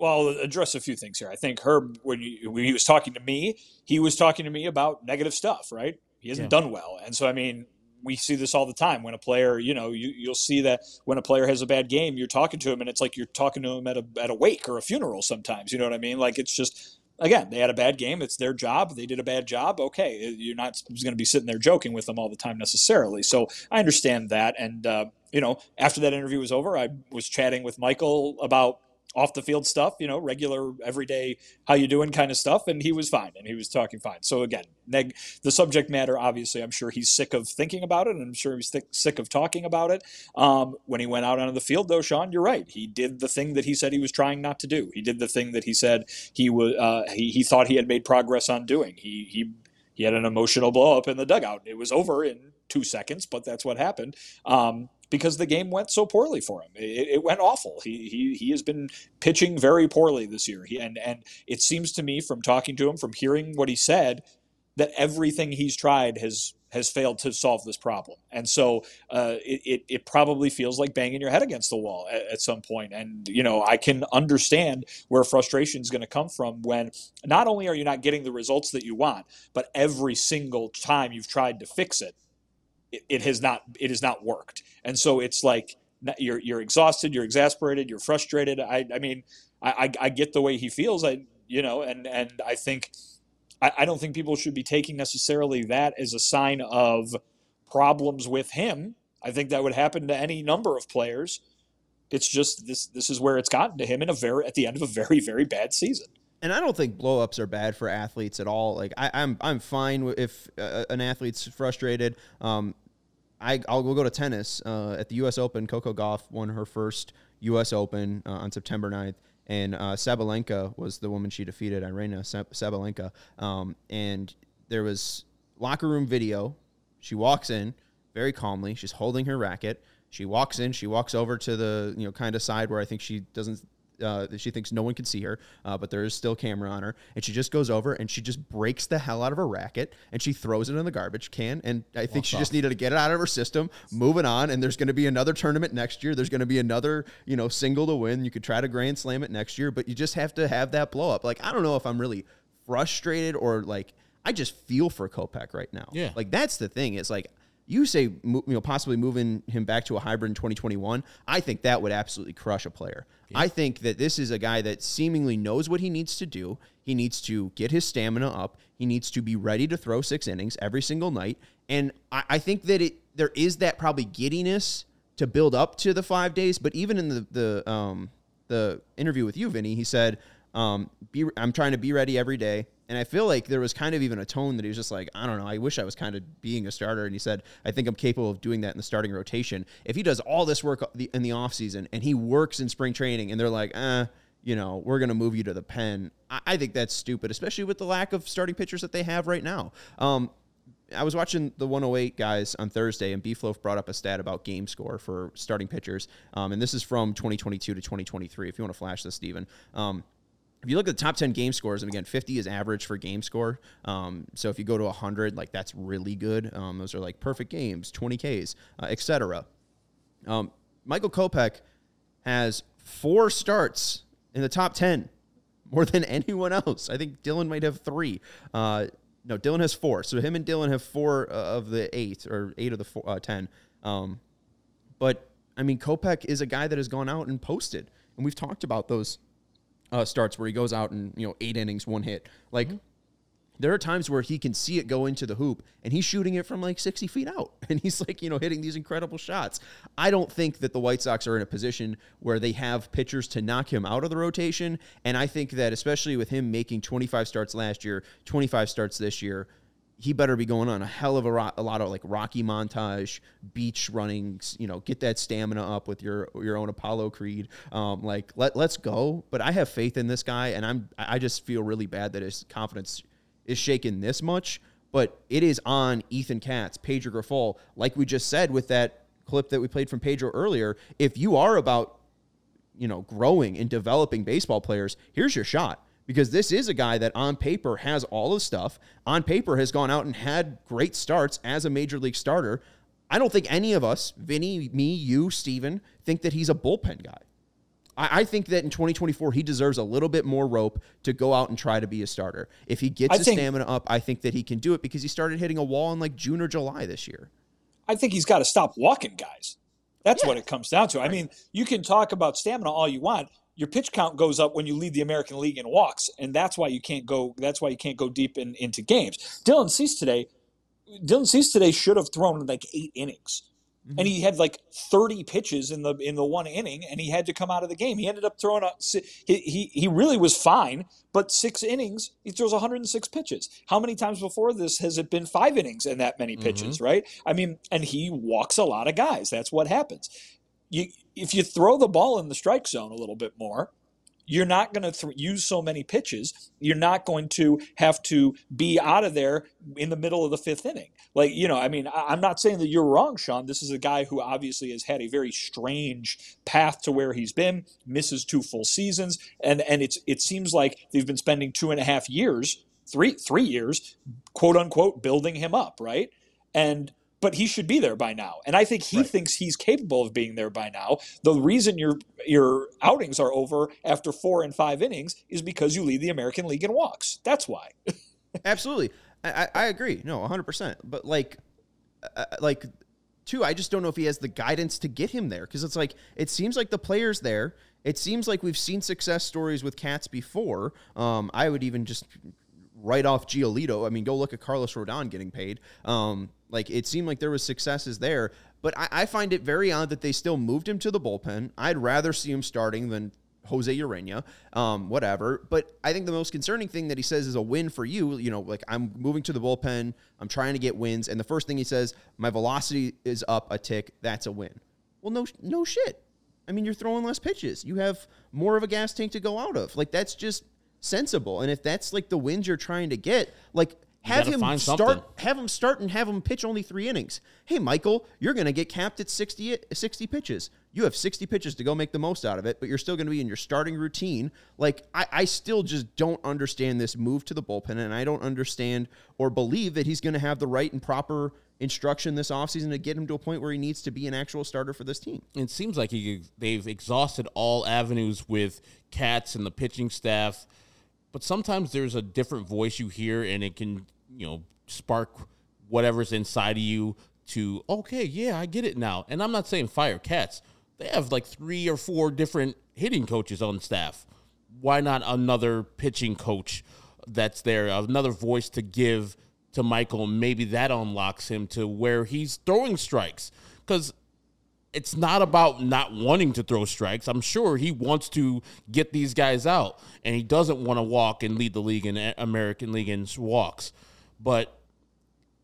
well, I'll address a few things here. I think Herb, when, you, when, he was talking to me, he was talking to me about negative stuff, right? He hasn't yeah. done well, and so I mean, we see this all the time when a player, you know, you, you'll see that when a player has a bad game, you're talking to him, and it's like you're talking to him at a at a wake or a funeral. Sometimes, you know what I mean? Like it's just again, they had a bad game. It's their job. They did a bad job. Okay, you're not going to be sitting there joking with them all the time necessarily. So I understand that, and uh, you know, after that interview was over, I was chatting with Michael about off the field stuff, you know, regular everyday how you doing kind of stuff, and he was fine and he was talking fine. So again, neg- the subject matter, obviously, I'm sure he's sick of thinking about it, and I'm sure he's th- sick of talking about it. Um, when he went out onto the field, though, Sean, you're right. He did the thing that he said he was trying not to do. He did the thing that he said he was uh, he, he thought he had made progress on doing. He he he had an emotional blow up in the dugout. It was over in two seconds, but that's what happened. Um, because the game went so poorly for him. It, it, went awful. He, he he has been pitching very poorly this year. He, and and it seems to me from talking to him, from hearing what he said, that everything he's tried has has failed to solve this problem. And so uh, it, it, it probably feels like banging your head against the wall at, at some point. And you know I can understand where frustration is going to come from when not only are you not getting the results that you want, but every single time you've tried to fix it it, it has not it has not worked. And so it's like you're you're exhausted, you're exasperated, you're frustrated. I I mean, I, I, I get the way he feels. I you know, and and I think I, I don't think people should be taking necessarily that as a sign of problems with him. I think that would happen to any number of players. It's just this this is where it's gotten to him in a very at the end of a very very bad season and I don't think blowups are bad for athletes at all. Like I, am I'm, I'm fine if uh, an athlete's frustrated. Um, I I'll go to tennis uh, at the U.S. Open. Coco Gauff won her first U.S. Open uh, on September 9th. And uh, Sabalenka was the woman she defeated, Aryna Sabalenka. Um, and there was locker room video. She walks in very calmly. She's holding her racket. She walks in. She walks over to the you know kind of side where I think she doesn't uh, she thinks no one can see her, uh, but there is still camera on her, and she just goes over and she just breaks the hell out of her racket and she throws it in the garbage can. And I think Walks she just needed to get it out of her system, moving on, and there's going to be another tournament next year. There's going to be another you know single to win. You could try to grand slam it next year, but you just have to have that blow up. Like I don't know if I'm really frustrated or like I just feel for Kopech right now. Yeah. like that's the thing. It's like you say, you know, possibly moving him back to a hybrid in 2021. I think that would absolutely crush a player. I think that this is a guy that seemingly knows what he needs to do. He needs to get his stamina up. He needs to be ready to throw six innings every single night. And I, I think that it there is that probably giddiness to build up to the five days. But even in the the um the interview with you, Vinny, he said, um, be, I'm trying to be ready every day. And I feel like there was kind of even a tone that he was just like, I don't know, I wish I was kind of being a starter. And he said, I think I'm capable of doing that in the starting rotation. If he does all this work in the offseason and he works in spring training and they're like, eh, you know, we're going to move you to the pen, I, think that's stupid, especially with the lack of starting pitchers that they have right now. Um, I was watching the 108 guys on Thursday, and Beefloaf brought up a stat about game score for starting pitchers. Um, and this is from 2022 to 2023. If you want to flash this, Steven. Um, if you look at the top 10 game scores, and again, 50 is average for game score. Um, so if you go to 100, like that's really good. Um, those are like perfect games, 20 Ks, uh, etc. Um, Michael Kopech has four starts in the top 10, more than anyone else. I think Dylan might have three. Uh, no, Dylan has four. So him and Dylan have four uh, of the eight, or eight of the four, uh, 10. Um, but I mean, Kopech is a guy that has gone out and posted, and we've talked about those uh, starts where he goes out and you know eight innings, one hit. Like there are times where he can see it go into the hoop, and he's shooting it from like sixty feet out, and he's like you know hitting these incredible shots. I don't think that the White Sox are in a position where they have pitchers to knock him out of the rotation, and I think that especially with him making twenty five starts last year, twenty five starts this year he better be going on a hell of a, ro- a lot of like Rocky montage, beach runnings. You know, get that stamina up with your your own Apollo Creed. Um, like let let's go. But I have faith in this guy, and I'm I just feel really bad that his confidence is shaken this much. But it is on Ethan Katz, Pedro Grifol, like we just said with that clip that we played from Pedro earlier. If you are about you know, growing and developing baseball players, here's your shot. Because this is a guy that on paper has all the stuff, on paper has gone out and had great starts as a major league starter. I don't think any of us, Vinny, me, you, Steven, think that he's a bullpen guy. I, I think that in 2024, he deserves a little bit more rope to go out and try to be a starter. If he gets I his think- stamina up, I think that he can do it because he started hitting a wall in like June or July this year. I think he's got to stop walking guys. That's what it comes down to. I mean, you can talk about stamina all you want. Your pitch count goes up when you lead the American League in walks, and that's why you can't go. That's why you can't go deep in, into games. Dylan Cease today, Dylan Cease today should have thrown like eight innings, mm-hmm. and he had like thirty pitches in the in the one inning, and he had to come out of the game. He ended up throwing a he he, he really was fine, but six innings he throws 106 pitches. How many times before this has it been five innings and that many pitches? Mm-hmm. Right? I mean, and he walks a lot of guys. That's what happens. You if you throw the ball in the strike zone a little bit more, you're not going to th- use so many pitches. You're not going to have to be out of there in the middle of the fifth inning. Like, you know, I mean, I- I'm not saying that you're wrong, Sean. This is a guy who obviously has had a very strange path to where he's been, misses two full seasons, and and it's it seems like they've been spending two and a half years, three three years, quote unquote, building him up, right? And but he should be there by now. And I think he thinks he's capable of being there by now. The reason your your outings are over after four and five innings is because you lead the American League in walks. That's why. Absolutely, I, I, agree. No, 100. percent But like, uh, like, two, I just don't know if he has the guidance to get him there because it's like it seems like the players there. It seems like we've seen success stories with Katz before. Um, I would even just write off Giolito. I mean, go look at Carlos Rodon getting paid. Um, like it seemed like there was successes there, but I, I find it very odd that they still moved him to the bullpen. I'd rather see him starting than Jose Urena, um, whatever. But I think the most concerning thing that he says is a win for you. You know, like I'm moving to the bullpen, I'm trying to get wins, and the first thing he says, my velocity is up a tick. That's a win. Well, no, no shit. I mean, you're throwing less pitches. You have more of a gas tank to go out of. Like that's just sensible. And if that's like the wins you're trying to get, like have him start. something. Have him start and have him pitch only three innings. Hey, Michael, you're going to get capped at 60, 60 pitches. You have 60 pitches to go make the most out of it, but you're still going to be in your starting routine. Like, I, I still just don't understand this move to the bullpen, and I don't understand or believe that he's going to have the right and proper instruction this offseason to get him to a point where he needs to be an actual starter for this team. it seems like he, they've exhausted all avenues with Katz and the pitching staff. But sometimes there's a different voice you hear, and it can, you know, spark whatever's inside of you to, okay, yeah, I get it now. And I'm not saying fire Katz. They have like three or four different hitting coaches on staff. Why not another pitching coach that's there, another voice to give to Michael? Maybe that unlocks him to where he's throwing strikes. Because it's not about not wanting to throw strikes. I'm sure he wants to get these guys out, and he doesn't want to walk and lead the league in uh, American League in walks. But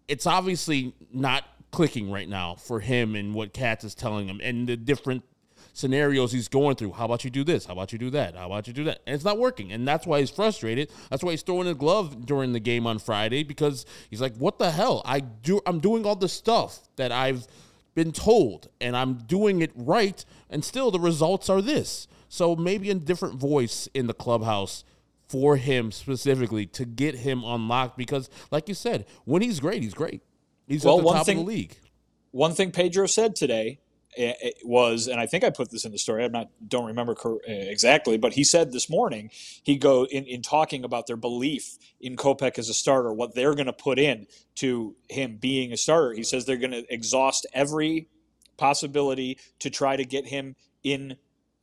it's obviously not clicking right now for him and what Katz is telling him, and the different scenarios he's going through. How about you do this? How about you do that? How about you do that? And it's not working, and that's why he's frustrated. That's why he's throwing a glove during the game on Friday because he's like, "What the hell? I do. I'm doing all the stuff that I've." Been told and I'm doing it right and still the results are this. So maybe a different voice in the clubhouse for him specifically to get him unlocked because like you said, when he's great, he's great. He's Well, at the top thing- of the league. One thing Pedro said today eh, was, and I think I put this in the story. I'm not don't remember eh, exactly, but he said this morning he go in in talking about their belief in Kopech as a starter, what they're going to put in to him being a starter. He says they're going to exhaust every possibility to try to get him in.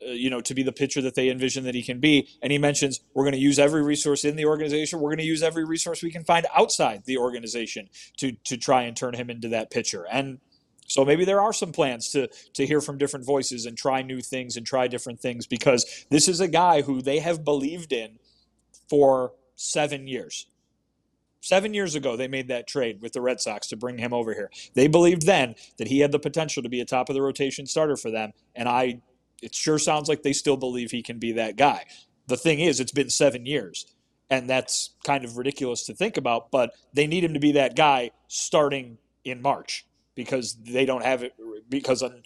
Uh, you know, to be the pitcher that they envision that he can be. And he mentions we're going to use every resource in the organization. We're going to use every resource we can find outside the organization to to try and turn him into that pitcher. And so maybe there are some plans to to hear from different voices and try new things and try different things because this is a guy who they have believed in for 7 years. 7 years ago they made that trade with the Red Sox to bring him over here. They believed then that he had the potential to be a top of the rotation starter for them and I it sure sounds like they still believe he can be that guy. The thing is it's been 7 years and that's kind of ridiculous to think about, but they need him to be that guy starting in March because they don't have it because on,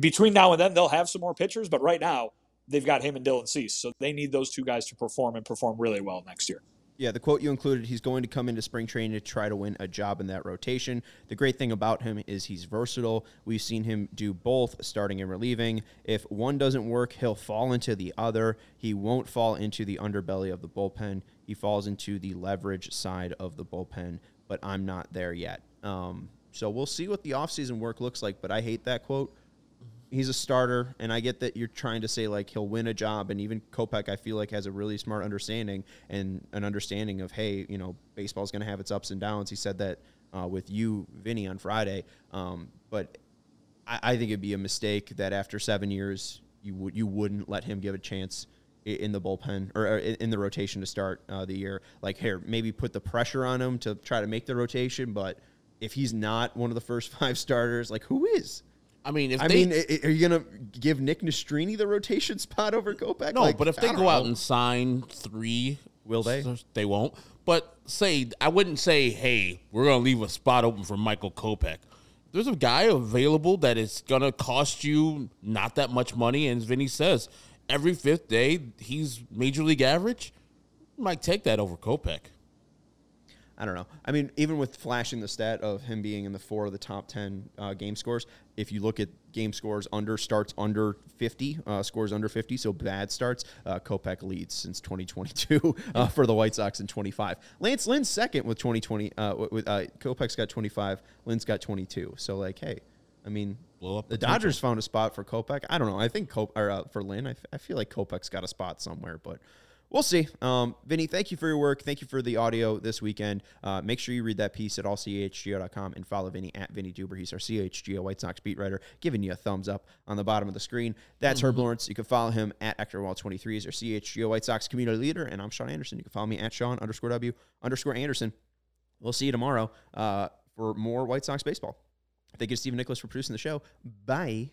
between now and then they'll have some more pitchers, but right now they've got him and Dylan Cease, so they need those two guys to perform and perform really well next year. Yeah, the quote you included, he's going to come into spring training to try to win a job in that rotation. The great thing about him is he's versatile. We've seen him do both, starting and relieving. If one doesn't work, he'll fall into the other. He won't fall into the underbelly of the bullpen. He falls into the leverage side of the bullpen, but I'm not there yet. Um, so we'll see what the offseason work looks like, but I hate that quote he's a starter, and I get that you're trying to say like he'll win a job, and even Kopech I feel like has a really smart understanding and an understanding of hey, you know, baseball's going to have its ups and downs. He said that uh, with you, Vinny, on Friday, um, but I, I think it'd be a mistake that after seven years you would you wouldn't let him give a chance in the bullpen or, in the rotation to start uh, the year. Like here, maybe put the pressure on him to try to make the rotation, but if he's not one of the first five starters, like who is? I mean, if I they, mean, are you gonna give Nick Nastrini the rotation spot over Kopech? no, Like, but if they go out and sign three, Will they? They won't. But say I wouldn't say, hey, we're gonna leave a spot open for Michael Kopech. There's a guy available that is gonna cost you not that much money, and as Vinny says, every fifth day he's major league average. You might take that over Kopech. I don't know. I mean, even with flashing the stat of him being in the four of the top ten uh, game scores, if you look at game scores under starts under fifty, uh, scores under fifty, so bad starts, uh, Kopech leads since 2022 uh, for the White Sox in 25. Lance Lynn's second with 2020. Uh, with- uh, Kopech's got 25, Lynn's got 22. So like, hey, I mean, Blow up the. Dodgers found a spot for Kopech. I don't know. I think Cop- or, uh, for Lynn, I, f- I feel like Kopech's got a spot somewhere, but we'll see. Um, Vinny, thank you for your work. Thank you for the audio this weekend. Uh, make sure you read that piece at allchgo.com and follow Vinny at Vinny Duber. He's our CHGO White Sox beat writer, giving you a thumbs up on the bottom of the screen. That's Herb Lawrence. You can follow him at Ectorwall23. He's our CHGO White Sox community leader, and I'm Sean Anderson. You can follow me at Sean underscore W underscore Anderson. We'll see you tomorrow uh, for more White Sox baseball. Thank you to Stephen Nicholas for producing the show. Bye.